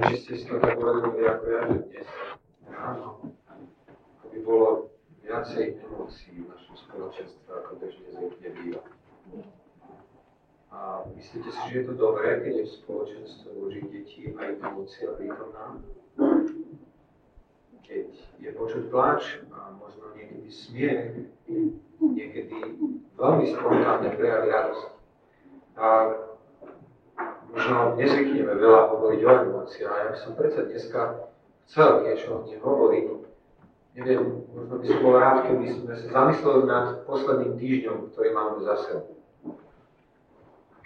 či ste si to tak uvedomili ako ja, že dnes ráno by bolo viacej emócií v našom spoločenstve, ako bežne zvykne býva. A myslíte si, že je to dobré, keď je v spoločenstve Božích detí aj emócia prítomná? Keď je počuť pláč a možno niekedy smiech, niekedy veľmi spontánne prejavy radosti. A možno nezvykneme veľa hovoriť o emóciách. Ja by som predsa dneska chcel niečo o nich hovoriť. Neviem, možno by som bol rád, keby sme sa zamysleli nad posledným týždňom, ktorý máme za sebou.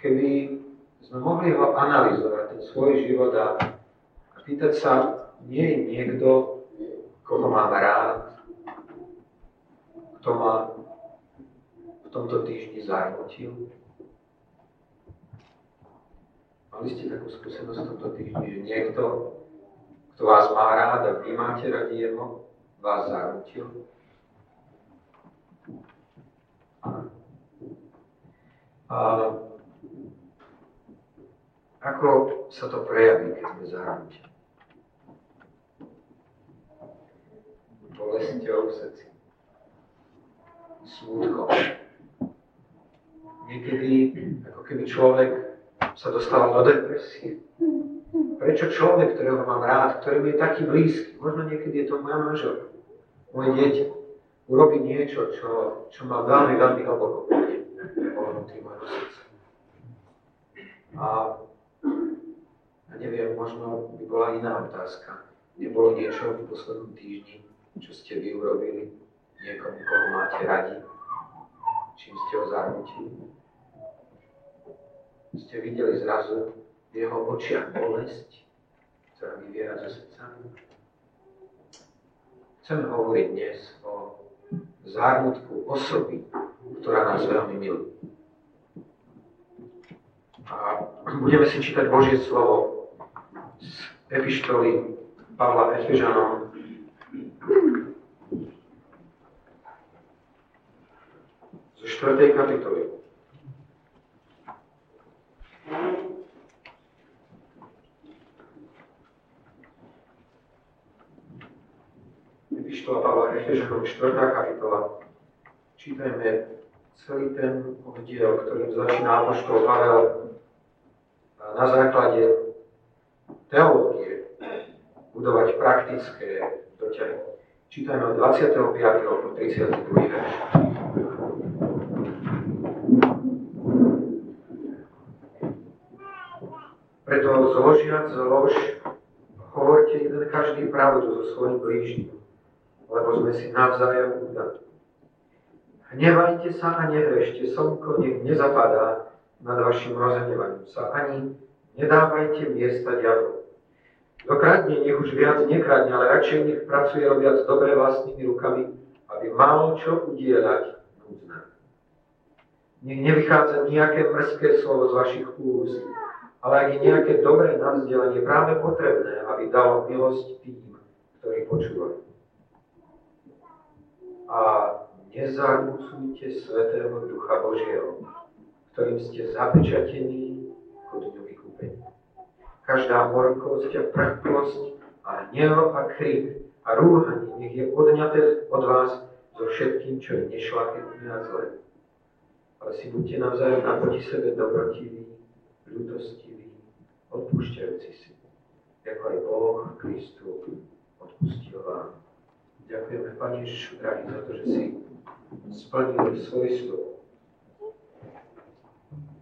Keby sme mohli ho analyzovať, ten svoj život a pýtať sa, nie je niekto, koho mám rád, kto ma v tomto týždni zarmotil, Mali ste takú skúsenosť v tomto týždni, že niekto, kto vás má rád a vy máte radi jeho, vás zaručil? A ako sa to prejaví, keď sme zahrnutí? Bolesťou v srdci. Smutkom. Niekedy, ako keby človek sa dostávam do depresie. Prečo človek, ktorého mám rád, ktorý mi je taký blízky, možno niekedy je to moja manželka, moje dieťa, urobí niečo, čo, čo ma veľmi, veľmi hlboko pohnutý môjho srdca. A, a neviem, možno by bola iná otázka. Nebolo niečo v poslednom týždni, čo ste vy urobili niekomu, koho máte radi, čím ste ho zarmutili ste videli zrazu v jeho očiach bolesť, ktorá vyviera zo srdca. Chceme hovoriť dnes o zármutku osoby, ktorá nás veľmi miluje. A budeme si čítať Božie slovo z epištoly Pavla Efežanom, zo 4. kapitoly. Epištola Pavla Efežanom 4. kapitola. Čítajme celý ten oddiel, ktorým začína Apoštol Pavel na základe teológie budovať praktické doťahy. Čítajme od 25. po 32. verš. Preto zložiac zlož, hovorte jeden každý pravdu so svojím blížnym, lebo sme si navzájom udali. Hnevajte sa a nehrešte, slnko nech nezapadá nad vašim rozhnevaním sa, ani nedávajte miesta diablu. Dokradne nech už viac nekradne, ale radšej nech pracuje robiac dobre vlastnými rukami, aby malo čo udielať núdzne. Nech nevychádza nejaké mrzké slovo z vašich úst, ale ak je nejaké dobré navzdelanie práve potrebné, aby dalo milosť tým, ktorí počúvajú. A nezarúcujte Svetého Ducha Božieho, ktorým ste zapečatení k dňu vykúpenia. Každá horkosť a prchkosť a hnev a krik a rúhanie nech je odňaté od vás so všetkým, čo je nešlachetné a zlé. Ale si buďte navzájom naproti sebe dobrotiví, ľutosti, odpúšťajúci si, ako aj Boh Kristu odpustil vám. Ďakujeme, Pane Ježišu, drahý, za to, si splnil svoj slov.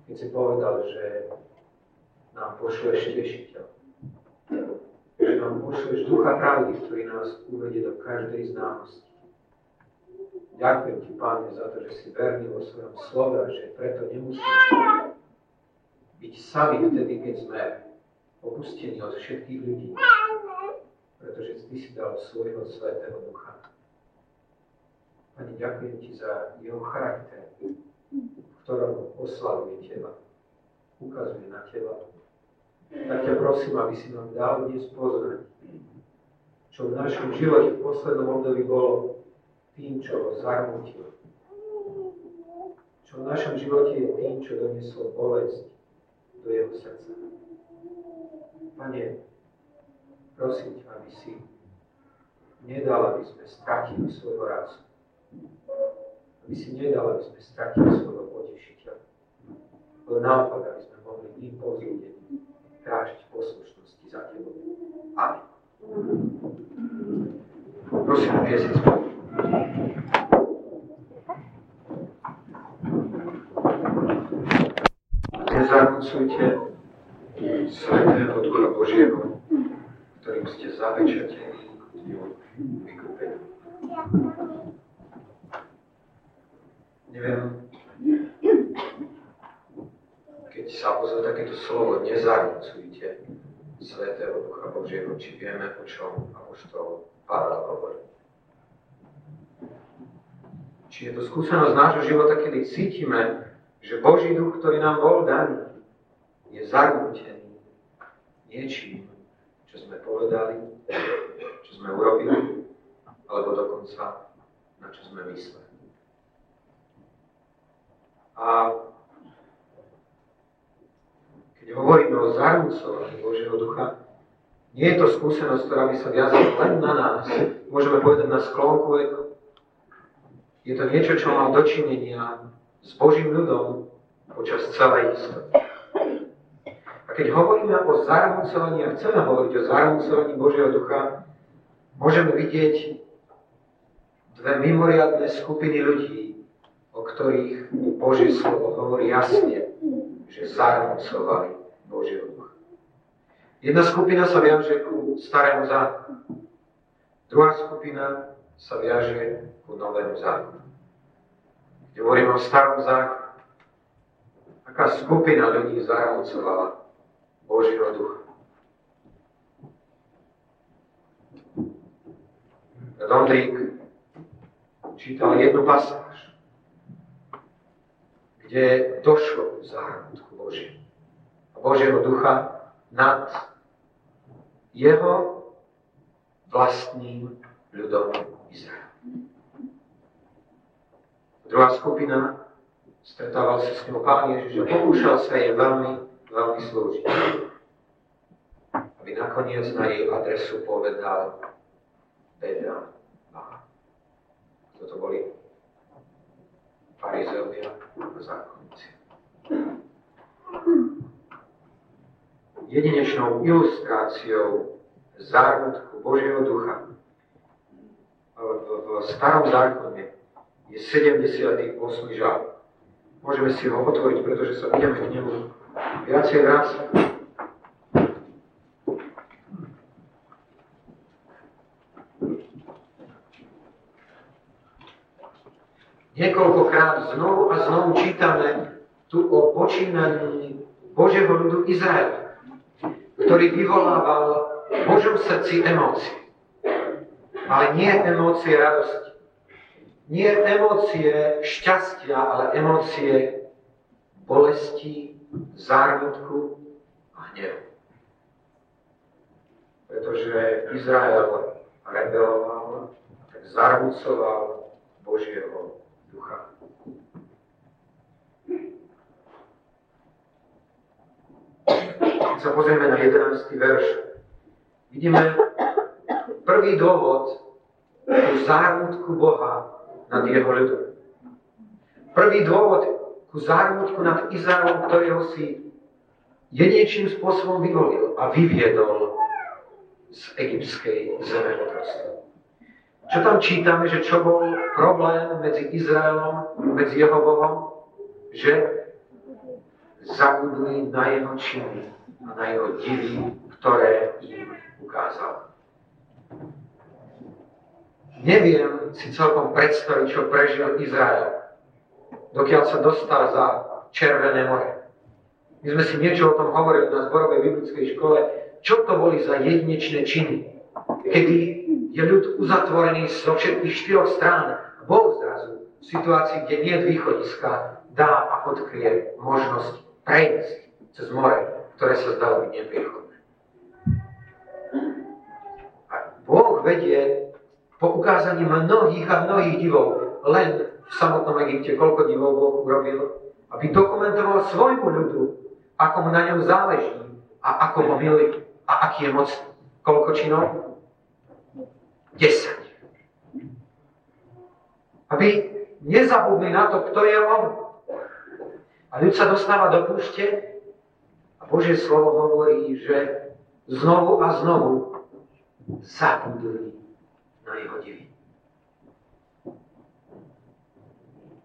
Keď si povedal, že nám pošleš tešiteľ, že nám pošleš ducha pravdy, ktorý nás uvedie do každej známosti. Ďakujem ti, Páne, za to, že si verný vo svojom slove a že preto nemusíme byť sami vtedy, keď sme opustení od všetkých ľudí, pretože Ty si dal svojho Svetého Ducha. Pani, ďakujem Ti za jeho charakter, v ktorom oslavuje Teba, ukazuje na Teba. Tak ťa prosím, aby si nám dal dnes poznať, čo v našom živote v poslednom období bolo tým, čo ho zarmútil. Čo v našom živote je tým, čo donieslo bolesť do jeho srdca. Pane, prosím ťa, aby si nedal, aby sme stratili svojho rázu. Aby si nedal, aby sme stratili svojho potešiteľa. Ale naopak, aby sme mohli im povzbudení kráčať poslušnosti za Tebou. Amen. Prosím, piesni spolu. Svetého Ducha Božieho, ktorým ste zavečatení vykúpení. Neviem, keď sa pozrie takéto slovo, nezarmucujte Svetého Ducha Božieho, či vieme, o čom apoštol Pavel hovorí. Či je to skúsenosť nášho života, kedy cítime, že Boží duch, ktorý nám bol daný, je zarmútený niečím, čo sme povedali, čo sme urobili, alebo dokonca na čo sme mysleli. A keď hovoríme o zarmúcovaní Božieho ducha, nie je to skúsenosť, ktorá by sa viazala len na nás, môžeme povedať na sklonku. Je to niečo, čo má dočinenia s Božím ľudom počas celej histórie. Keď hovoríme o zarmúcovaní a chceme hovoriť o zarmúcovaní Božieho ducha, môžeme vidieť dve mimoriadne skupiny ľudí, o ktorých Božie slovo hovorí jasne, že zarmúcovali Božieho ducha. Jedna skupina sa viaže ku starému zákonu. Druhá skupina sa viaže ku novému zákonu kde hovorím o starom zákone. Taká skupina ľudí zahrncovala Božieho ducha. Dondrík čítal jednu pasáž, kde došlo k zahrnutku Božiemu. A Božieho ducha nad jeho vlastným ľudom Izrael. Druhá skupina, stretával sa s ňou Pán Ježiš a pokúšal sa jej veľmi, veľmi slúžiť. Aby nakoniec na jej adresu povedal Beda Pán. Kto to boli? Farizeovia a zákonníci. Jedinečnou ilustráciou zárnutku Božieho ducha v, starom zákone je 78. žal. Môžeme si ho otvoriť, pretože sa ideme k nemu viacej raz. Niekoľkokrát znovu a znovu čítame tu o počínaní Božieho ľudu Izraela, ktorý vyvolával v Božom srdci emócie. Ale nie emócie radosti nie emócie šťastia, ale emócie bolesti, zármutku a hnevu. Pretože Izrael rebeloval, tak zarmucoval Božieho ducha. Keď sa pozrieme na 11. verš, vidíme prvý dôvod ku zármutku Boha nad jeho ľudom. Prvý dôvod ku zármutku nad Izraelom, ktorého si jedinečným spôsobom vyvolil a vyviedol z egyptskej zeme. Čo tam čítame, že čo bol problém medzi Izraelom, medzi jeho Bohom? Že zabudli na jeho činy a na jeho divy, ktoré im ukázal. Neviem si celkom predstaviť, čo prežil Izrael, dokiaľ sa dostal za Červené more. My sme si niečo o tom hovorili na zborovej biblickej škole, čo to boli za jedinečné činy, kedy je ľud uzatvorený zo všetkých štyroch strán. Boh zrazu v situácii, kde nie je východiska, dá a odkryje možnosť prejsť cez more, ktoré sa zdalo byť nepriechodné. A Boh vedie po ukázaní mnohých a mnohých divov, len v samotnom Egypte, koľko divov Boh urobil, aby dokumentoval svojmu ľudu, ako mu na ňom záleží a ako ho milí a aký je mocný. Koľko činov? 10. Aby nezabudli na to, kto je on. A ľud sa dostáva do púšte a Božie slovo hovorí, že znovu a znovu zabudli na jeho divy.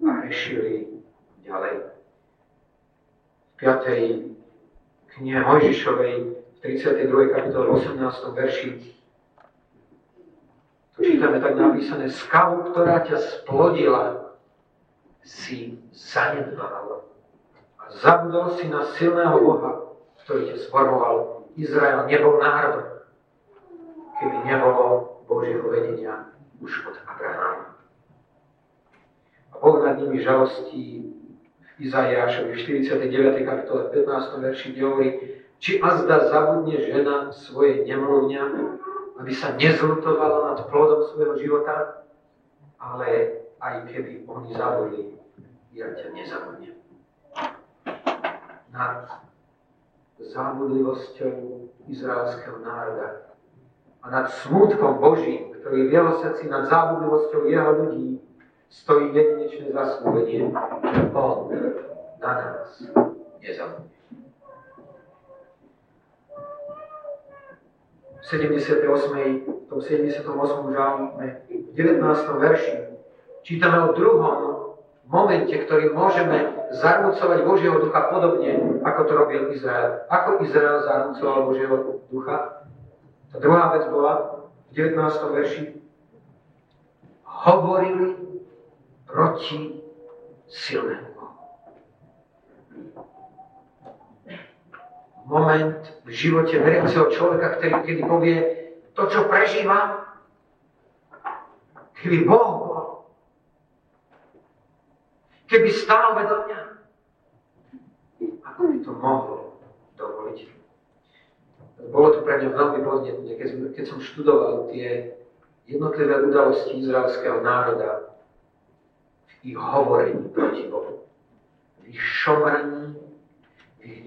A rešili ďalej. V 5. knihe Mojžišovej v 32. kapitole 18. verši to čítame tak napísané, skalu, ktorá ťa splodila, si zanedbal a zabudol si na silného Boha, ktorý ťa sformoval. Izrael nebol národom, keby nebolo Božieho vedenia už od Abraháma. Nimi žalostí v Izajášovi v 49. kapitole 15. verši, kde hovorí, či azda zabudne žena svoje nemluvňa, aby sa nezlutovala nad plodom svojho života, ale aj keby oni zabudli, ja ťa nezabudnem. Nad zábudlivosťou izraelského národa a nad smútkom Božím, ktorý v jeho srdci nad zábudlivosťou jeho ľudí stojí jedinečné zaslúbenie, že On na nás nezabudne. 78. v tom 78. žalme, v 19. verši, čítame o druhom momente, ktorý môžeme zarmucovať Božieho ducha podobne, ako to robil Izrael. Ako Izrael zarmucoval Božieho ducha? Tá druhá vec bola v 19. verši. Hovorili proti silnému moment v živote veriaceho človeka, ktorý kedy povie to, čo prežíva, keby Boh bol, keby stál vedľa mňa, ako by to mohol dovoliť. Bolo to pre mňa veľmi podnetné, keď, keď som študoval tie jednotlivé udalosti izraelského národa ich hovorení proti Bohu, v ich šomraní,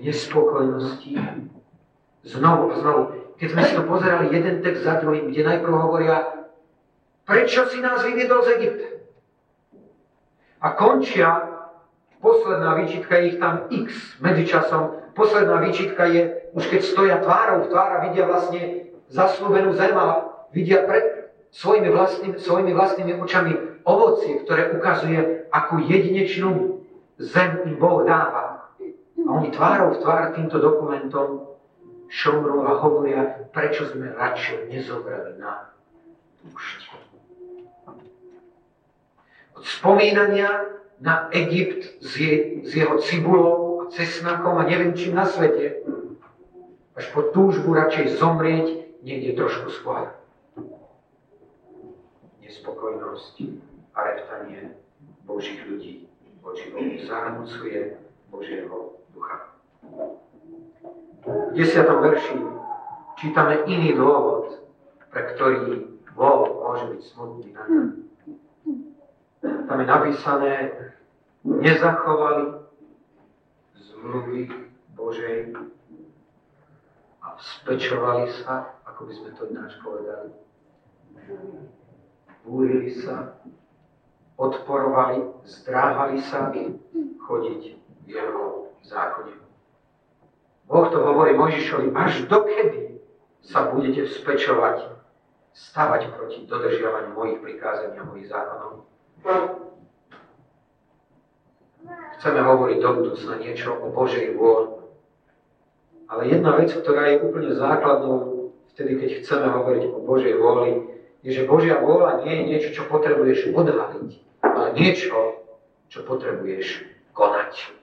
nespokojnosti. Znovu znovu. Keď sme si to pozerali jeden text za druhým, kde najprv hovoria, prečo si nás vyviedol z Egypta? A končia, posledná výčitka je ich tam x medzičasom, posledná výčitka je, už keď stoja tvárou v tvára, vidia vlastne zaslúbenú zem a vidia pred svojimi vlastnými, svojimi vlastnými očami ovocie, ktoré ukazuje, akú jedinečnú zem im Boh dáva. A oni tvárou v tvár týmto dokumentom šomrú a hovoria, prečo sme radšej nezobrali na púšť. Od spomínania na Egypt s, je, s jeho cibulou a cesnakom a neviem čím na svete, až po túžbu radšej zomrieť niekde trošku skôr. Nespokojnosť a reptanie Božích ľudí voči Bohu zahrnúcuje Božieho ducha. V 10. verši čítame iný dôvod, pre ktorý Boh môže byť smutný na ňa. Tam je napísané, nezachovali zmluvy Božej a vzpečovali sa, ako by sme to ináč povedali. Búrili sa, odporovali, zdráhali sa chodiť v jeho zákone. Boh to hovorí Možišovi, až dokedy sa budete vzpečovať, stavať proti dodržiavaniu mojich prikázaní a mojich zákonov. Chceme hovoriť do budúcna niečo o Božej vôli. Ale jedna vec, ktorá je úplne základnou vtedy, keď chceme hovoriť o Božej vôli, je, že Božia vôľa nie je niečo, čo potrebuješ odhaliť, ale niečo, čo potrebuješ konať.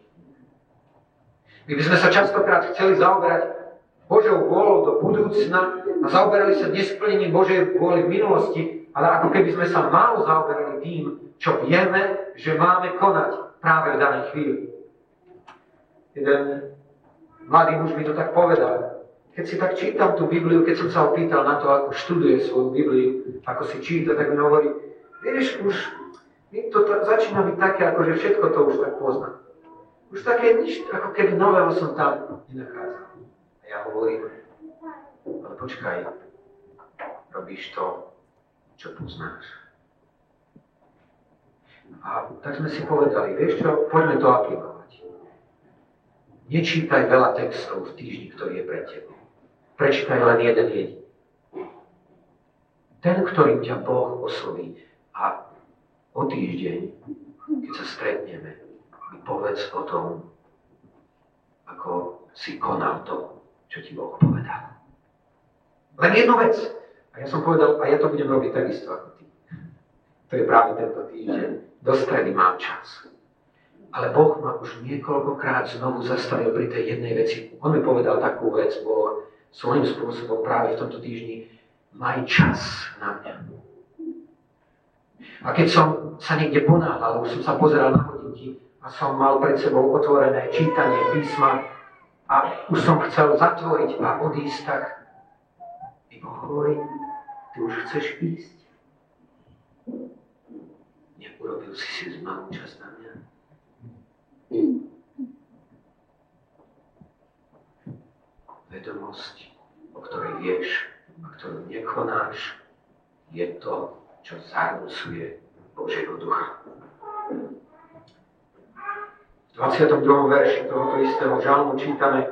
My by sme sa častokrát chceli zaoberať Božou vôľou do budúcna a zaoberali sa nesplnením Božej vôly v minulosti, ale ako keby sme sa málo zaoberali tým, čo vieme, že máme konať práve v danej chvíli. Jeden mladý muž mi to tak povedal. Keď si tak čítam tú Bibliu, keď som sa ho pýtal na to, ako študuje svoju Bibliu, ako si číta, tak mi hovorí, vieš, už to začína byť také, ako že všetko to už tak poznám. Už také nič, ako keby nového som tam nenachádzal. A ja hovorím, ale počkaj, robíš to, čo poznáš. A tak sme si povedali, vieš čo, poďme to aplikovať. Nečítaj veľa textov v týždni, ktorý je pre teba. Prečítaj len jeden jediný. Ten, ktorým ťa Boh osloví. A o týždeň, keď sa stretneme, mi povedz o tom, ako si konal to, čo ti Boh povedal. Len jednu vec. A ja som povedal, a ja to budem robiť takisto ako ty. To je práve tento týždeň. Do stredy mám čas. Ale Boh ma už niekoľkokrát znovu zastavil pri tej jednej veci. On mi povedal takú vec, Boh svojím spôsobom práve v tomto týždni maj čas na mňa. A keď som sa niekde ponáhľal, už som sa pozeral na hodinky a som mal pred sebou otvorené čítanie písma a už som chcel zatvoriť a odísť, tak mi Boh hovorí, ty už chceš ísť. Neurobil si si znovu čas na mňa. Vedomosť, o ktorej vieš a ktorú nekonáš, je to, čo zarúcuje Božieho ducha. V 22. verši tohoto istého žalmu čítame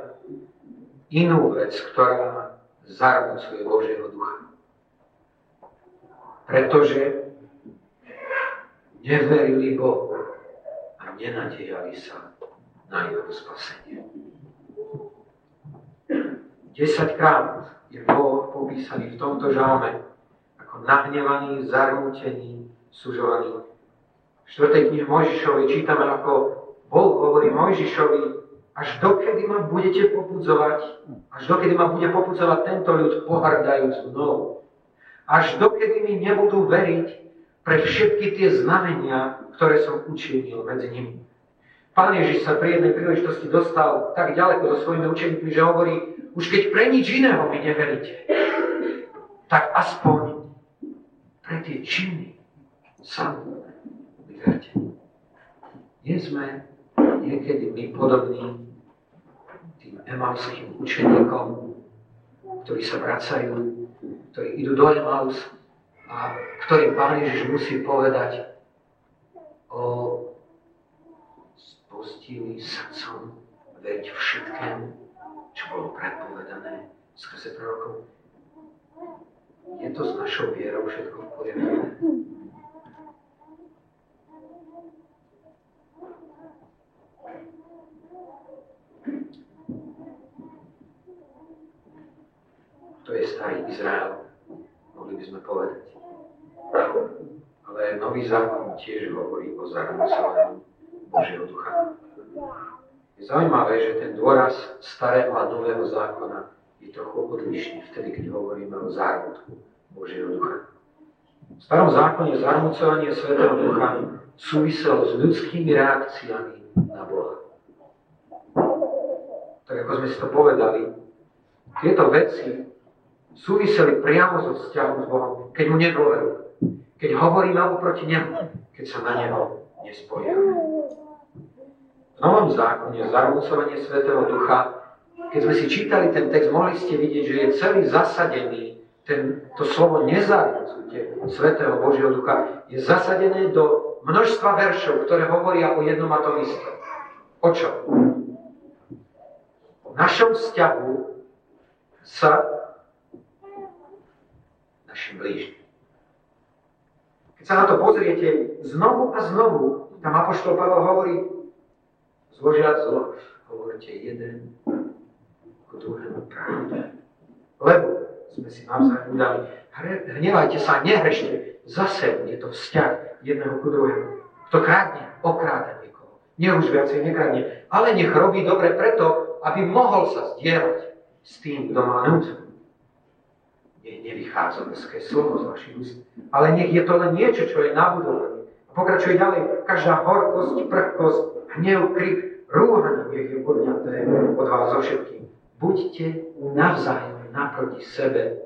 inú vec, ktorá zarúcuje Božieho ducha. Pretože neverili Bohu a nenadiali sa na jeho spasenie. 10 krát je Boh popísaný v tomto žalme ako nahnevaný, zarmútený, sužovaný. V 4. knihe Mojžišovi čítame, ako Boh hovorí Mojžišovi, až dokedy ma budete popudzovať, až dokedy ma bude popudzovať tento ľud pohrdajúc mnou, až dokedy mi nebudú veriť pre všetky tie znamenia, ktoré som učinil medzi nimi. Pán Ježiš sa pri jednej príležitosti dostal tak ďaleko so svojimi učeníkmi, že hovorí, už keď pre nič iného mi neveríte, tak aspoň pre tie činy mi verte. Nie sme niekedy my podobní tým emalským učeníkom, ktorí sa vracajú, ktorí idú do Emaus a ktorým Pán Ježiš musí povedať o spustili srdcom veriť všetkému, čo bolo predpovedané skrze prorokov. Je to s našou vierou všetko v poriadku? To je starý Izrael, mohli by sme povedať. Ale nový zákon tiež hovorí o zarmúcovaní Božieho ducha. Je zaujímavé, že ten dôraz starého a nového zákona je trochu odlišný vtedy, keď hovoríme o zármutku Božieho ducha. V starom zákone zarmucovanie Svetého Ducha súviselo s ľudskými reakciami na Boha. Tak ako sme si to povedali, tieto veci súviseli priamo so vzťahom s Bohom, keď mu nedôverujú, keď hovoríme oproti nemu, keď sa na neho nespoliame. V Novom zákone zarmúcovanie Svetého Ducha, keď sme si čítali ten text, mohli ste vidieť, že je celý zasadený, ten, to slovo nezarmúcujte Svetého Božieho Ducha, je zasadené do množstva veršov, ktoré hovoria o jednom a tom istom. O čom? O našom vzťahu sa našim blížnym. Keď sa na to pozriete znovu a znovu, tam Apoštol Pavel hovorí, zložiac zlo, hovoríte jeden ku druhému pravdu. Lebo sme si navzájom udali, hnevajte sa, nehrešte, zase je to vzťah jedného ku druhému. Kto krádne, okráda niekoho. Nie už viacej nekradne, ale nech robí dobre preto, aby mohol sa zdieľať s tým, kto má núdzu. Nech nevychádza bezké slovo z vašich úst, ale nech je to len niečo, čo je nabudované. A pokračuje ďalej, každá horkosť, prchkosť, hnev, krik, rúhanie nech je podňaté od vás zo všetkým. Buďte navzájom naproti sebe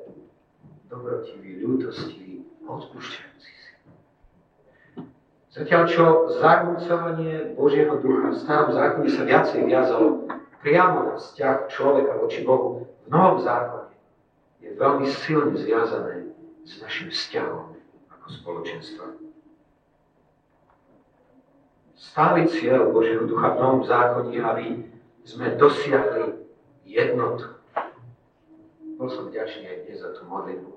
dobrotiví, ľútostiví, odpúšťajúci si. Zatiaľ čo zarmúcovanie Božieho ducha v starom zákone sa viacej viazalo priamo na vzťah človeka voči Bohu, v novom zákone je veľmi silne zviazané s našim vzťahom ako spoločenstva. Stály cieľ Božieho ducha v Novom zákone, aby sme dosiahli jednotu. Bol som vďačný aj dnes za tú modlitbu.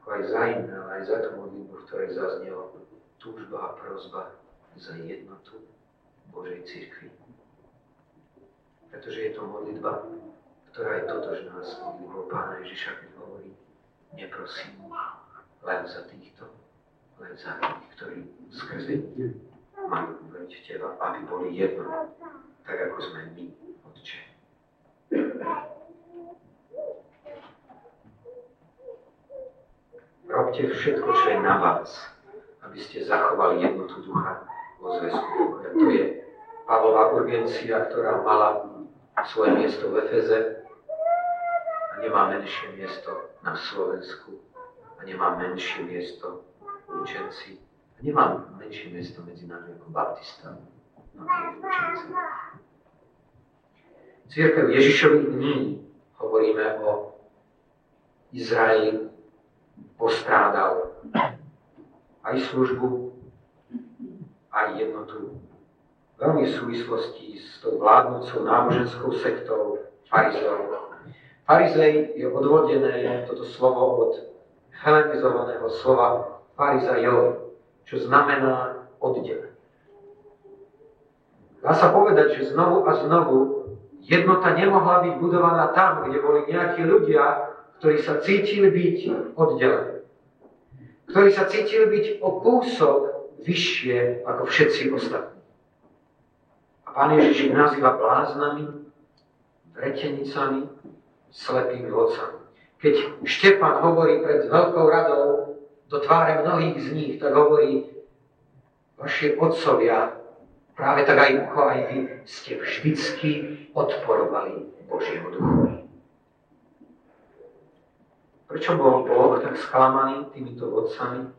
Ako aj za iné, ale aj za tú modlitbu, v ktorej zaznelo túžba a prozba za jednotu Božej církvy. Pretože je to modlitba, ktorá je totožná s modlitbou Pána Ježiša, keď hovorí, neprosím len za týchto, len za tých, ktorí skrze majú uveriť v Teba, aby boli jedno, tak ako sme my, Otče. Robte všetko, čo je na vás, aby ste zachovali jednotu ducha vo zväzku. To je Pavlová urgencia, ktorá mala svoje miesto v Efeze a nemá menšie miesto na Slovensku a nemá menšie miesto v učenci a nemá menšie miesto medzi nami ako baptistami na učenci. Církev Ježišových dní hovoríme o Izraeli postrádal aj službu, aj jednotu veľmi v súvislosti s tou vládnúcou náboženskou sektou farizejov. Farizej je odvodené toto slovo od helenizovaného slova farizajov, čo znamená oddelený. Dá sa povedať, že znovu a znovu jednota nemohla byť budovaná tam, kde boli nejakí ľudia, ktorí sa cítili byť oddelení. Ktorí sa cítili byť o kúsok vyššie ako všetci ostatní. Pán Ježiš ich nazýva bláznami, vretenicami, slepými vodcami. Keď Štepan hovorí pred veľkou radou do tváre mnohých z nich, tak hovorí, vaši otcovia, práve tak aj ako aj vy, ste vždycky odporovali Božiemu duchu. Prečo bol Boh tak sklamaný týmito vodcami?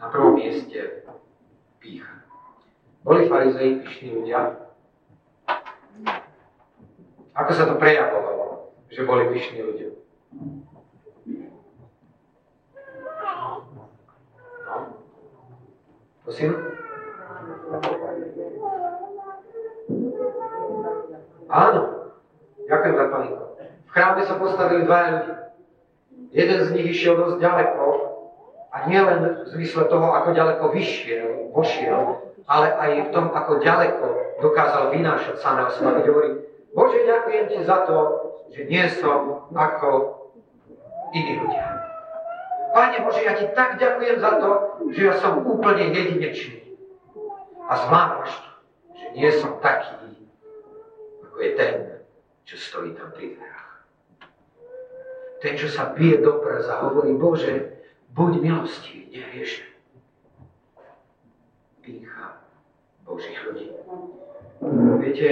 Na prvom mieste pícha. Boli farizeji pyšní ľudia? Ako sa to prejavovalo, že boli pyšní ľudia? Prosím? Áno. Ďakujem za paniko. V chráme sa postavili dva ľudia. Jeden z nich išiel dosť ďaleko a nie len v zmysle toho, ako ďaleko vyšiel, vošiel, ale aj v tom, ako ďaleko dokázal vynášať samého seba. Hovorí, Bože, ďakujem ti za to, že nie som ako iní ľudia. Pane Bože, ja ti tak ďakujem za to, že ja som úplne jedinečný. A zvlášť, že nie som taký, ako je ten, čo stojí tam pri dverách. Ten, čo sa bije do preza, hovorí, Bože, Buď milostivý, nehriešný. Pícha Božích ľudí. Viete,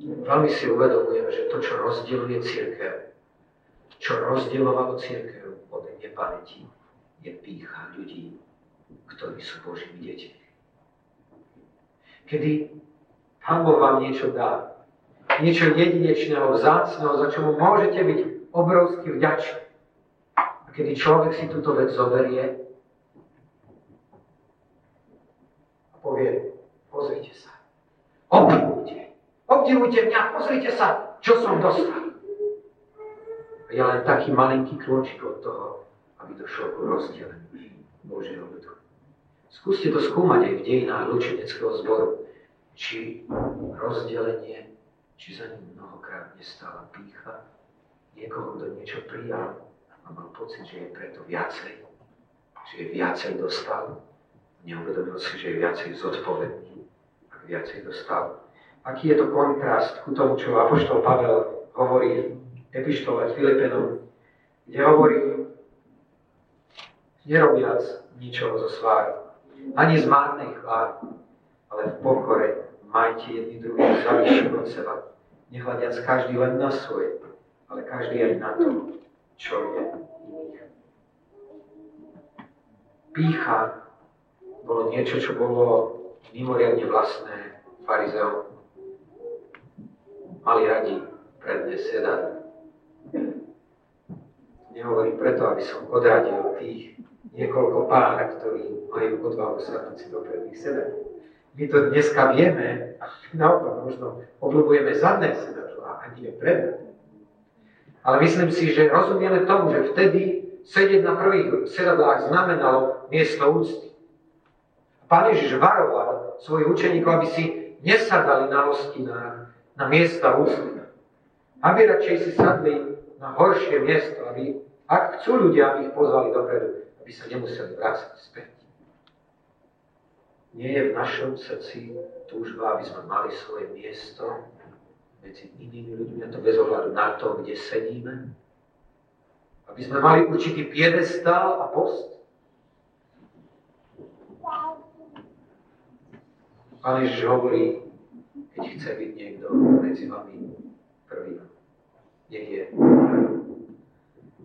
veľmi si uvedomujem, že to, čo rozdieluje církev, čo rozdielovalo církev od nepamäti, je pícha ľudí, ktorí sú Božími deťmi. Kedy Pán Boh vám niečo dá, niečo jedinečného, vzácného, za čo môžete byť obrovsky vďační kedy človek si túto vec zoberie a povie, pozrite sa, obdivujte, obdivujte mňa, pozrite sa, čo som dostal. Je len taký malinký kľúčik od toho, aby došlo k rozdeleniu Božieho ľudu. Skúste to skúmať aj v dejinách lučeneckého zboru, či rozdelenie, či za ním mnohokrát nestala pícha, niekoho, kto niečo prijal, a mal pocit, že je preto viacej, že je viacej dostal. Neuvedomil si, že je viacej zodpovedný, ak viacej dostal. Aký je to kontrast ku tomu, čo Apoštol Pavel hovorí epištole Filipenom, kde hovorí, nerobiac ničoho zo sváry, ani z márnej chvály, ale v pokore majte jedni druhých za od seba, nehľadiac každý len na svoje, ale každý aj na to, čo je iných. Pícha bolo niečo, čo bolo mimoriadne vlastné farizeom. mali radi predne sedať. Nehovorím preto, aby som odradil tých niekoľko pár, ktorí majú odvahu sadnúť si do predných sedať. My to dneska vieme a naopak možno obľúbujeme zadné sedadlo a ani je predné. Ale myslím si, že rozumieme tomu, že vtedy sedieť na prvých sedadlách znamenalo miesto úcty. Pán Ježiš varoval svojich učeníkov, aby si nesadali na hostinách, na miesta úcty. Aby radšej si sadli na horšie miesto, aby, ak chcú ľudia, aby ich pozvali dopredu, aby sa nemuseli vrácať späť. Nie je v našom srdci túžba, aby sme mali svoje miesto medzi inými ľuďmi, a to bez ohľadu na to, kde sedíme. Aby sme mali určitý piedestál a post. Pán Ježiš hovorí, keď chce byť niekto medzi vami prvým, nech je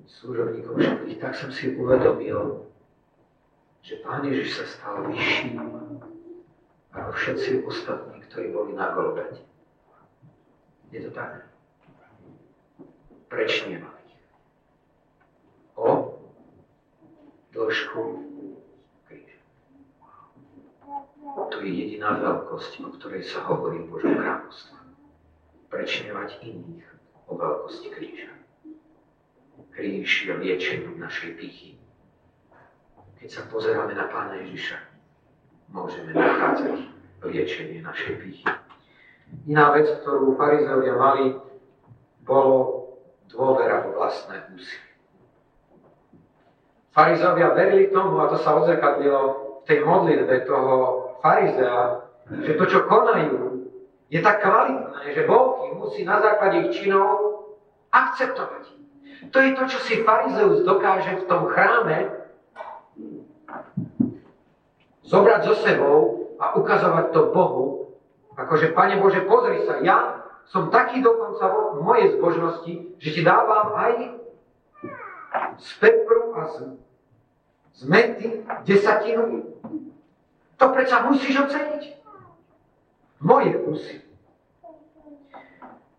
súrovníkom všetkých, tak som si uvedomil, že Pán Ježiš sa stal vyšším ako všetci ostatní, ktorí boli na Golgate. Je to tak? Prečnievali o dĺžku. To je jediná veľkosť, o ktorej sa hovorí v Božom kráľovstve. Prečnievať iných o veľkosti kríža. Kríž je liečením našej pýchy. Keď sa pozeráme na Pána Ježiša, môžeme nachádzať liečenie našej pýchy. Iná vec, ktorú farizeovia mali, bolo dôvera vo vlastné úsilie. Farizovia verili tomu, a to sa odzrkadlilo v tej modlitbe toho farizea, že to, čo konajú, je tak kvalitné, že Boh ich musí na základe ich činov akceptovať. To je to, čo si farizeus dokáže v tom chráme zobrať so sebou a ukazovať to Bohu, akože, Pane Bože, pozri sa, ja som taký dokonca v mojej zbožnosti, že ti dávam aj z pepru a z, z mety desatinu. To predsa musíš oceniť. Moje úsilie.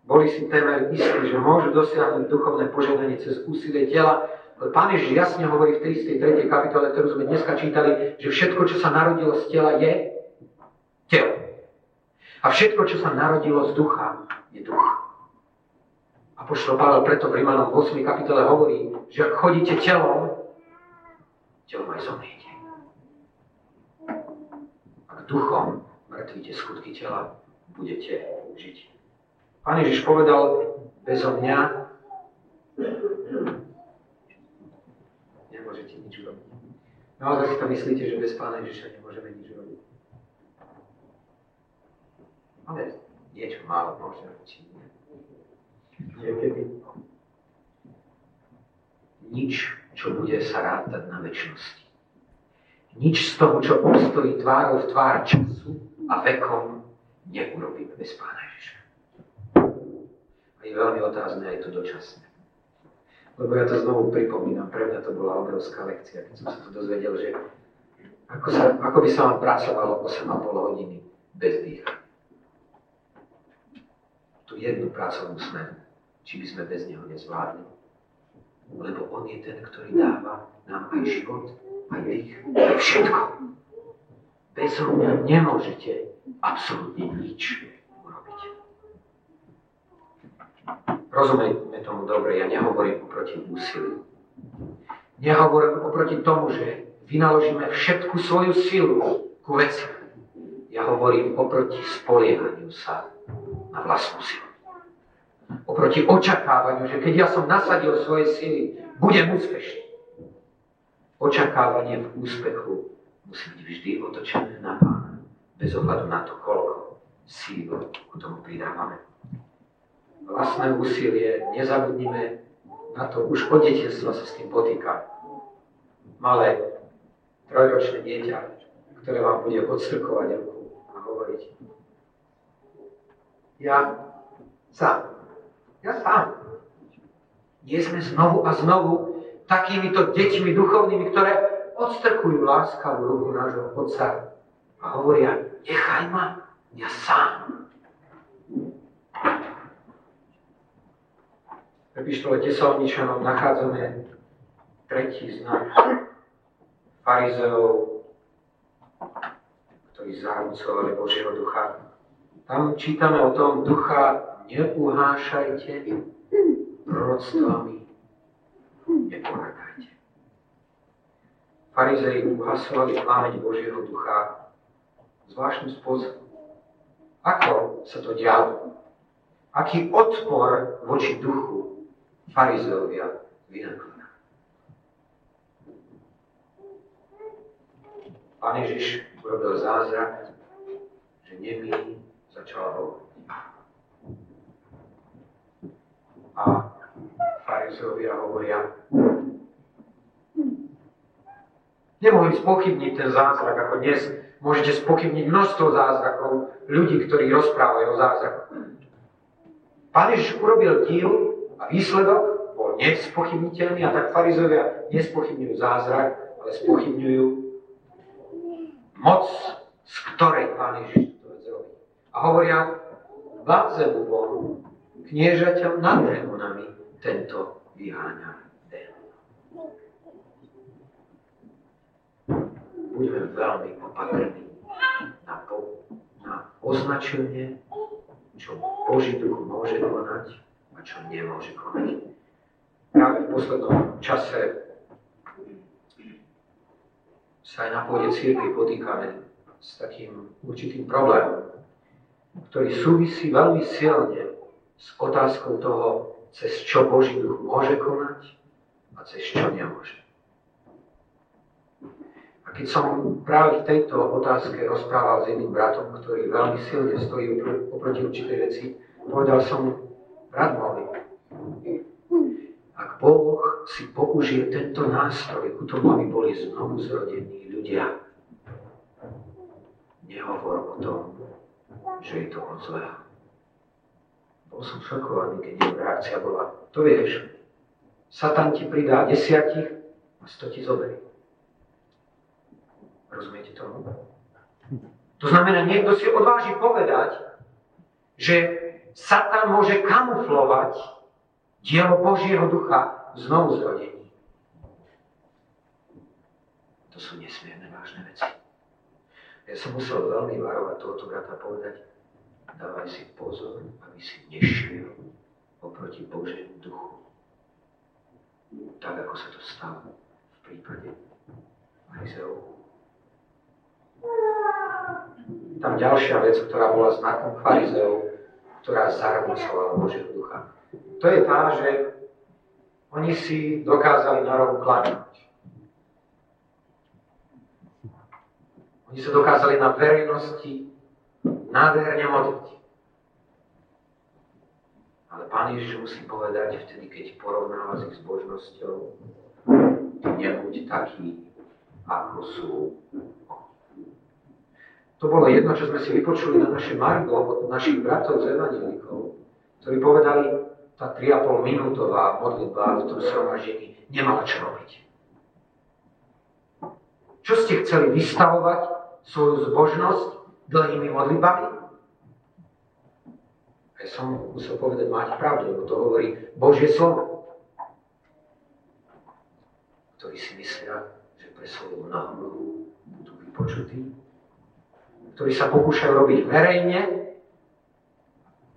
Boli si témer istí, že môžu dosiahnuť duchovné požiadanie cez úsilie tela, Pán Ježiš jasne hovorí v 33. kapitole, ktorú sme dneska čítali, že všetko, čo sa narodilo z tela, je telo. A všetko, čo sa narodilo z ducha, je duch. A poštol Pavel preto v Rímanom 8. kapitole hovorí, že ak chodíte telom, telom aj zomriete. Ak duchom mŕtvíte skutky tela, budete žiť. Pán Ježiš povedal, bezo mňa nemôžete nič urobiť. Naozaj si to myslíte, že bez Pána Ježiša nemôžeme nič robiť? Ale niečo málo môžeme učiť. Niekedy nič, čo bude sa rátať na väčšnosti. Nič z toho, čo obstojí tvárou v tvár času a vekom, neurobíme bez Pána Ježiša. A je veľmi otázne aj to dočasné. Lebo ja to znovu pripomínam, pre mňa to bola obrovská lekcia, keď som sa to dozvedel, že ako, sa, ako by sa vám pracovalo 8,5 hodiny bez dýcha. Tú jednu pracovnú smenu, či by sme bez neho nezvládli. Lebo on je ten, ktorý dáva nám aj život, aj dých, aj všetko. Bez mňa nemôžete absolútne nič Rozumejme tomu dobre, ja nehovorím oproti úsiliu. Nehovorím oproti tomu, že vynaložíme všetku svoju silu ku veci. Ja hovorím oproti spoliehaniu sa na vlastnú silu. Oproti očakávaniu, že keď ja som nasadil svoje sily, budem úspešný. Očakávanie v úspechu musí byť vždy otočené na Pána, bez ohľadu na to, koľko síl k tomu pridávame vlastné úsilie, nezabudnime na to, už od detstva sa s tým potýka. Malé trojročné dieťa, ktoré vám bude odstrkovať ruku a hovoriť ja sám, ja sám. Nie sme znovu a znovu takýmito deťmi duchovnými, ktoré odstrkujú láskavú ruku nášho Otca a hovoria, nechaj ma, ja sám. epištole Tesaloničanom nachádzame tretí znak farizeov, ktorí zahrúcovali Božieho ducha. Tam čítame o tom, ducha neuhášajte proroctvami, nepohrdajte. Farizei uhasovali plámeň Božieho ducha zvláštnym spôsobom. Ako sa to dialo? Aký odpor voči duchu farizeovia vynakladá? Pán Ježiš urobil zázrak, že nemý začal hovoriť. A farizeovia hovoria, nemohli spochybniť ten zázrak, ako dnes môžete spochybniť množstvo zázrakov ľudí, ktorí rozprávajú o zázrakoch. Pán Ježiš urobil diel a výsledok bol nespochybniteľný a tak farizovia nespochybňujú zázrak, ale spochybňujú moc, z ktorej Pán Ježiš to zrobí. A hovoria, Belzebubom, kniežateľ nad démonami, tento vyháňa démonov. Budeme veľmi opatrní na, po, na označenie, čo Boží duch môže konať a čo nemôže konať. Práve v poslednom čase sa aj na pôde církvy potýkame s takým určitým problémom, ktorý súvisí veľmi silne s otázkou toho, cez čo Boží duch môže konať a cez čo nemôže. A keď som práve v tejto otázke rozprával s jedným bratom, ktorý veľmi silne stojí oproti určitej veci, povedal som, brat môj, ak Boh si použije tento nástroj ku tomu, aby boli znovu zrodení ľudia, nehovor o tom, že je to od zlého. Bol som šokovaný, keď jeho reakcia bola, to vieš, Satan ti pridá desiatich a sto ti zoberie. Rozumiete tomu? To znamená, niekto si odváži povedať, že Satan môže kamuflovať dielo Božieho ducha v znovu. To sú nesmierne vážne veci. Ja som musel veľmi varovať tohoto brata povedať, dávaj si pozor, aby si nešiel oproti Božiemu duchu. Tak, ako sa to stalo v prípade farizeov. Tam ďalšia vec, ktorá bola znakom farizeov, ktorá zahrmucovala Božieho ducha. To je tá, že oni si dokázali na rohu kladať. Oni sa dokázali na verejnosti nádherne modliť. Ale Pán Ježiš musí povedať vtedy, keď porovnáva s ich zbožnosťou, nebuď taký, ako sú to bolo jedno, čo sme si vypočuli na naše Margo od našich bratov z Evangelikov, ktorí povedali, tá 3,5 minútová modlitba v tom sromaždení nemala čo robiť. Čo ste chceli vystavovať svoju zbožnosť dlhými modlitbami? Ja som musel povedať, máte pravdu, lebo to hovorí Božie slovo. Ktorí si myslia, že pre svoju námluhu budú vypočutí, ktorí sa pokúšajú robiť verejne,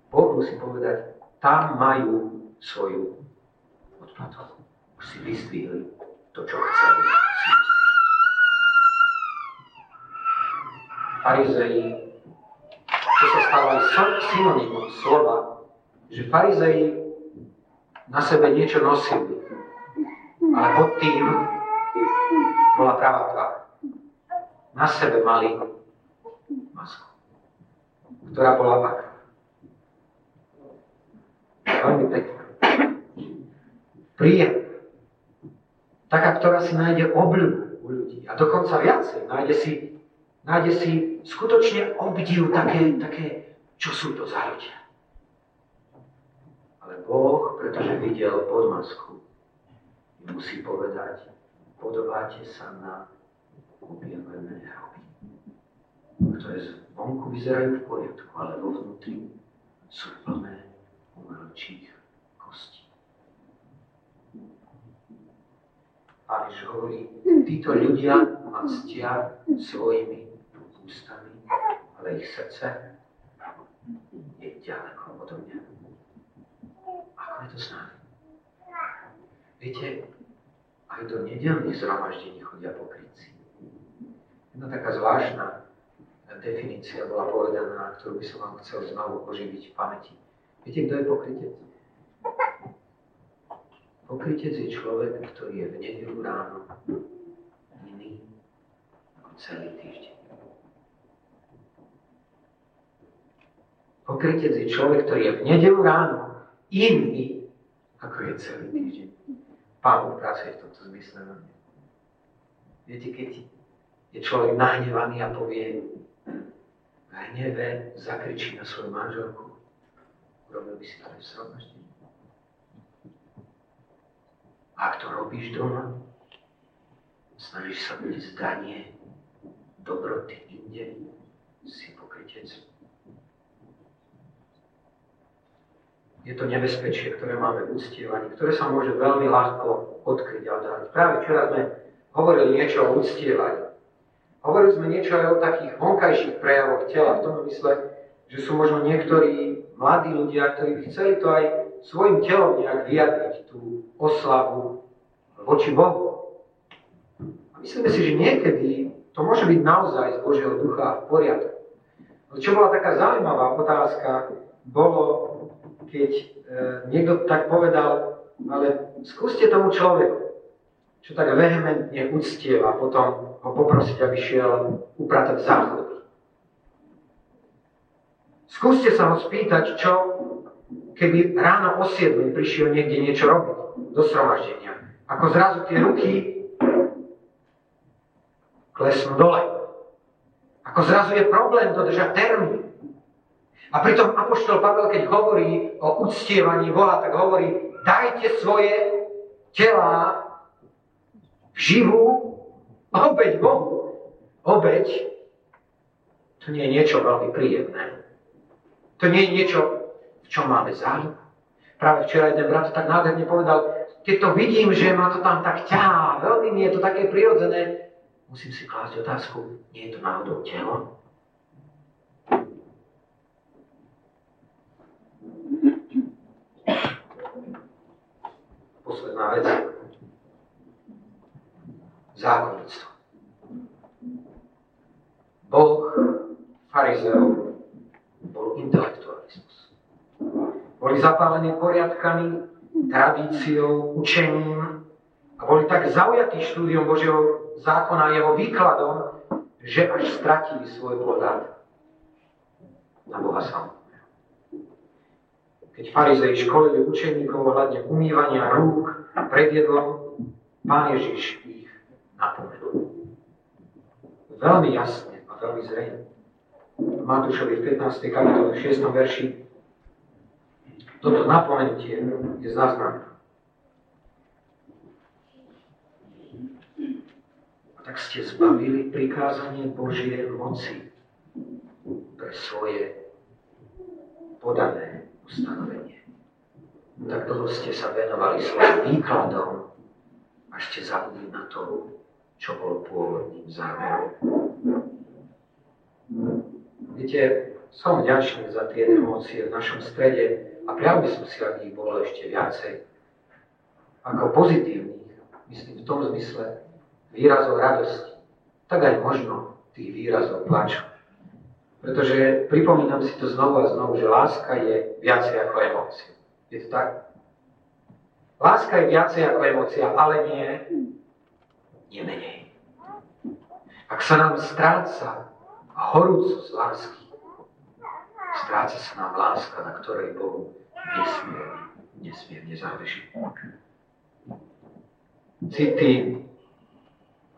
Boh musí povedať, tam majú svoju odplatu. Už si vyzdvihli to, čo chceli farizei, čo sa aj synonymom slova, že farizei na sebe niečo nosili, ale pod tým bola pravá tvár. Na sebe mali ktorá bola pak. Veľmi pekná. Príjem. Taká, ktorá si nájde obľubu u ľudí. A dokonca viacej. Nájde si, nájde si skutočne obdiv také, také, čo sú to za ľudia. Ale Boh, pretože videl podmasku, musí povedať, podobáte sa na objavené hroby, ktoré vonku vyzerajú v poriadku, ale vo vnútri sú plné umrčích kostí. Pán Ježiš hovorí, títo ľudia ma ctia svojimi ústami, ale ich srdce je ďaleko odo mňa. Ako je to s nami? Viete, aj do nedelných zhromaždení chodia pokrytci. Jedna taká zvláštna definícia bola povedaná, ktorú by som vám chcel znovu oživiť v pamäti. Viete, kto je pokrytec? Pokrytec je človek, ktorý je v nedelu ráno iný ako celý týždeň. Pokrytec je človek, ktorý je v nedelu ráno iný ako je celý týždeň. Boh pracuje v tomto zmysle na mňa. Viete, keď je človek nahnevaný a povie v hneve, zakričí na svoju manželku, urobil by si to v srovnosti. Ak to robíš doma, snažíš sa byť zdanie, dobroty inde, si pokrytec. Je to nebezpečie, ktoré máme v uctievaní, ktoré sa môže veľmi ľahko odkryť a odhaliť. Práve včera sme hovorili niečo o uctievaní. Hovorili sme niečo aj o takých vonkajších prejavoch tela, v tom mysle, že sú možno niektorí mladí ľudia, ktorí by chceli to aj svojim telom nejak vyjadriť, tú oslavu voči Bohu. A myslíme si, že niekedy to môže byť naozaj z Božieho ducha v poriadku. Ale čo bola taká zaujímavá otázka, bolo, keď e, niekto tak povedal, ale skúste tomu človeku, čo tak vehementne uctieva, potom ho poprosiť, aby šiel upratať záchod. Skúste sa ho spýtať, čo keby ráno o 7 prišiel niekde niečo robiť do sromaždenia. Ako zrazu tie ruky klesnú dole. Ako zrazu je problém dodržať termín. A pritom Apoštol Pavel, keď hovorí o uctievaní Boha, tak hovorí, dajte svoje tela živú obeď Bohu. Obeď, to nie je niečo veľmi príjemné. To nie je niečo, v čom máme záľubu. Práve včera jeden brat tak nádherne povedal, keď to vidím, že ma to tam tak ťahá, veľmi mi je to také prirodzené, musím si klásť otázku, nie je to náhodou telo? Posledná vec. Zákonnictvo. Boh farizeov bol intelektualizmus. Boli zapálení poriadkami, tradíciou, učením a boli tak zaujatí štúdiom Božieho zákona a jeho výkladom, že až stratili svoj pohľad na Boha samotného. Keď farizei školili učeníkov ohľadne umývania rúk pred jedlom, Pán Ježiš. Veľmi jasne a veľmi zrejme. Matúšovi v 15. kapitole 6. verši toto napomenutie je zaznamené. Tak ste zbavili prikázanie Božie moci pre svoje podané ustanovenie. Tak dlho ste sa venovali svojim výkladom a ste zabudli na to, čo bolo pôvodným zámerom. Viete, som vďačný za tie emócie v našom strede a priam by som si, ak ich bolo ešte viacej. Ako pozitívnych, myslím v tom zmysle výrazov radosti, tak aj možno tých výrazov plaču. Pretože pripomínam si to znovu a znovu, že láska je viacej ako emócia. Je to tak? Láska je viacej ako emócia, ale nie, nie menej. Ak sa nám stráca horúcosť lásky. Stráca sa nám láska, na ktorej Bohu nesmierne, nesmierne záleží. City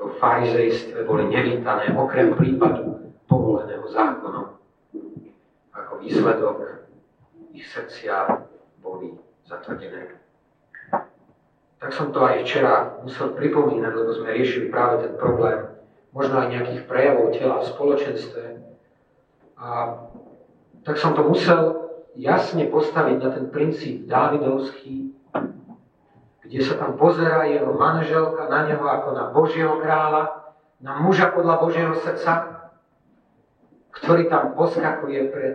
vo farizejstve boli nevítané okrem prípadu povoleného zákonom. Ako výsledok ich srdcia boli zatvrdené. Tak som to aj včera musel pripomínať, lebo sme riešili práve ten problém možno aj nejakých prejavov tela v spoločenstve. A tak som to musel jasne postaviť na ten princíp Dávidovský, kde sa tam pozerá jeho manželka na neho ako na Božieho kráľa, na muža podľa Božieho srdca, ktorý tam poskakuje pred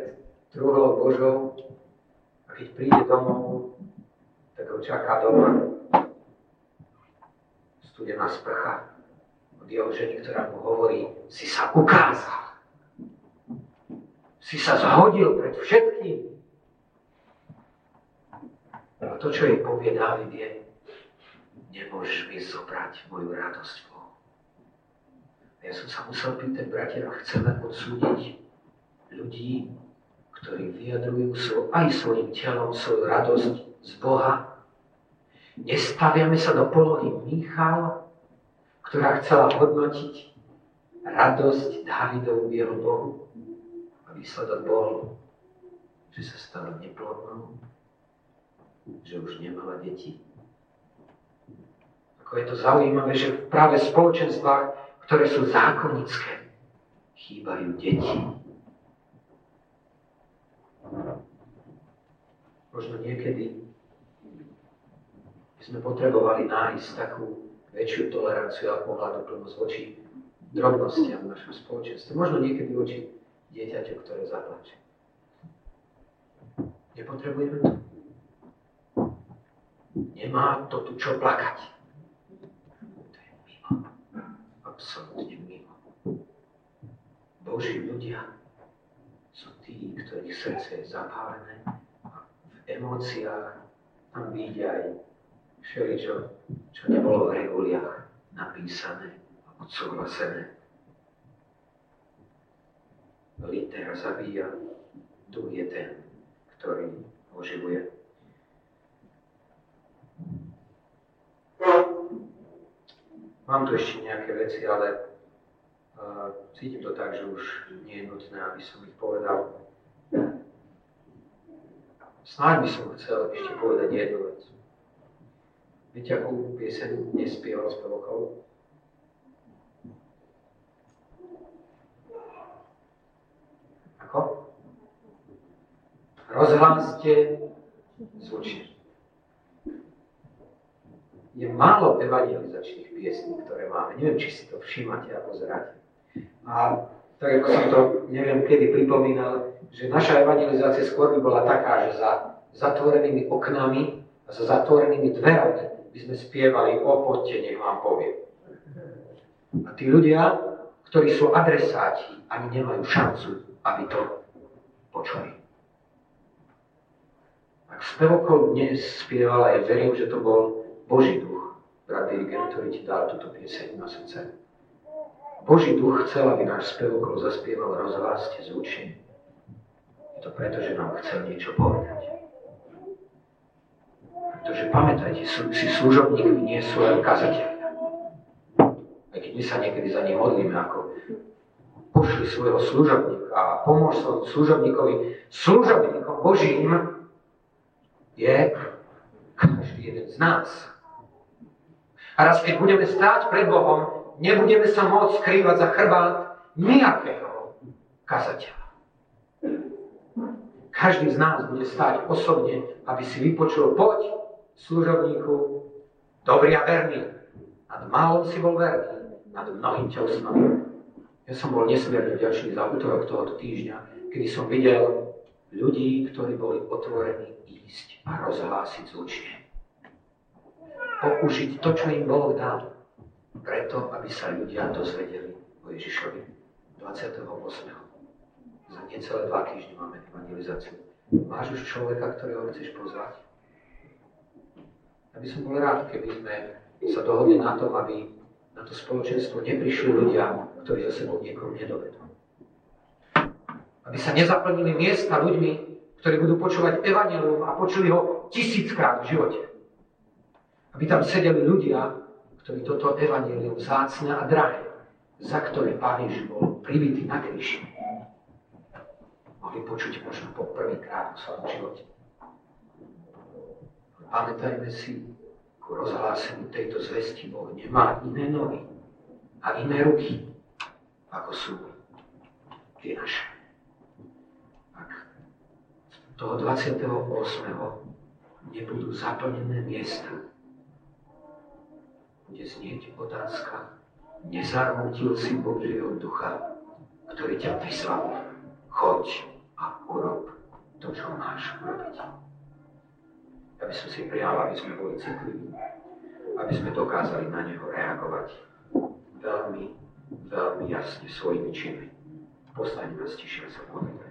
truhlou Božou a keď príde domov, tak ho čaká doma studená sprcha od jeho ženy, ktorá mu hovorí, si sa ukázal. Si sa zhodil pred všetkým. A to, čo jej povie Dávid, je, nemôžeš mi zobrať moju radosť, Bohu. Ja som sa musel pýtať, bratia, chceme odsúdiť ľudí, ktorí vyjadrujú aj svojim telom svoju radosť z Boha Nestaviame sa do polohy Michal, ktorá chcela hodnotiť radosť Dávidovu v jeho Bohu. A výsledok bol, že sa stala neplodnou, že už nemala deti. Ako je to zaujímavé, že práve v spoločenstvách, ktoré sú zákonické, chýbajú deti. Možno niekedy sme potrebovali nájsť takú väčšiu toleranciu a pohľadu plnosť voči drobnostiam v našom spoločenstve. Možno niekedy voči dieťaťu, ktoré zaplače. Nepotrebujeme to. Nemá to tu čo plakať. To je mimo. Absolutne mimo. Boží ľudia sú tí, ktorých srdce je zapálené a v emóciách tam vidia aj všeličo, čo nebolo v reguliach napísané a odsúhlasené. Litera zabíja, duch je ten, ktorý oživuje. Mám tu ešte nejaké veci, ale uh, cítim to tak, že už nie je nutné, aby som ich povedal. Snáď by som chcel ešte povedať jednu vec. Viete, akú pieseň nespieval s pevokou? Ako? Rozhláste zvučne. Je málo evangelizačných piesní, ktoré máme. Neviem, či si to všímate a pozeráte. A tak ako som to, neviem, kedy pripomínal, že naša evangelizácia skôr by bola taká, že za zatvorenými oknami a za zatvorenými dverami by sme spievali, o poďte, nech vám poviem. A tí ľudia, ktorí sú adresáti, ani nemajú šancu, aby to počuli. Ak spevokol dnes spievala, ja verím, že to bol Boží duch, brat dirigent, ktorý ti dal túto pieseň na srdce. Boží duch chcel, aby náš spevokol zaspieval rozhláste zvučne. Je to preto, že nám chcel niečo povedať. Pretože pamätajte, si služobníkmi nie sú len kazateľia. Aj keď my sa niekedy za nich modlíme, ako pošli svojho služobníka a pomôž svojmu služobníkovi. Služobníkom Božím je každý jeden z nás. A raz, keď budeme stáť pred Bohom, nebudeme sa môcť skrývať za chrbát nejakého kazateľa. Každý z nás bude stáť osobne, aby si vypočul, poď, služobníku, dobrý a verný. Nad malom si bol verný, nad mnohým ťa usmavil. Ja som bol nesmierne vďačný za útorok tohoto týždňa, kedy som videl ľudí, ktorí boli otvorení ísť a rozhlásiť zvučne. Použiť to, čo im Boh dal, preto, aby sa ľudia dozvedeli o Ježišovi 28. Za necelé dva týždne máme evangelizáciu. Máš už človeka, ktorého chceš pozvať? Ja by som bol rád, keby sme sa dohodli na tom, aby na to spoločenstvo neprišli ľudia, ktorí za sebou niekoho nedovedú. Aby sa nezaplnili miesta ľuďmi, ktorí budú počúvať evanelium a počuli ho tisíckrát v živote. Aby tam sedeli ľudia, ktorí toto evanelium zácne a drahé, za ktoré Pán bol pribitý na kríži, mohli počuť možno po prvýkrát v svojom živote. Pamätajme si, ku rozhláseniu tejto zvesti Boh nemá iné nohy a iné ruky, ako sú tie naše. Ak toho 28. nebudú zaplnené miesta bude znieť otázka, nezarmutil si Božieho ducha, ktorý ťa vyzval. Choď a urob to, čo máš urobiť. Ja by som si prijal, aby sme boli citliví, aby sme dokázali na neho reagovať veľmi, veľmi jasne svojimi činmi. Postaňme nás tišie sa modlitve.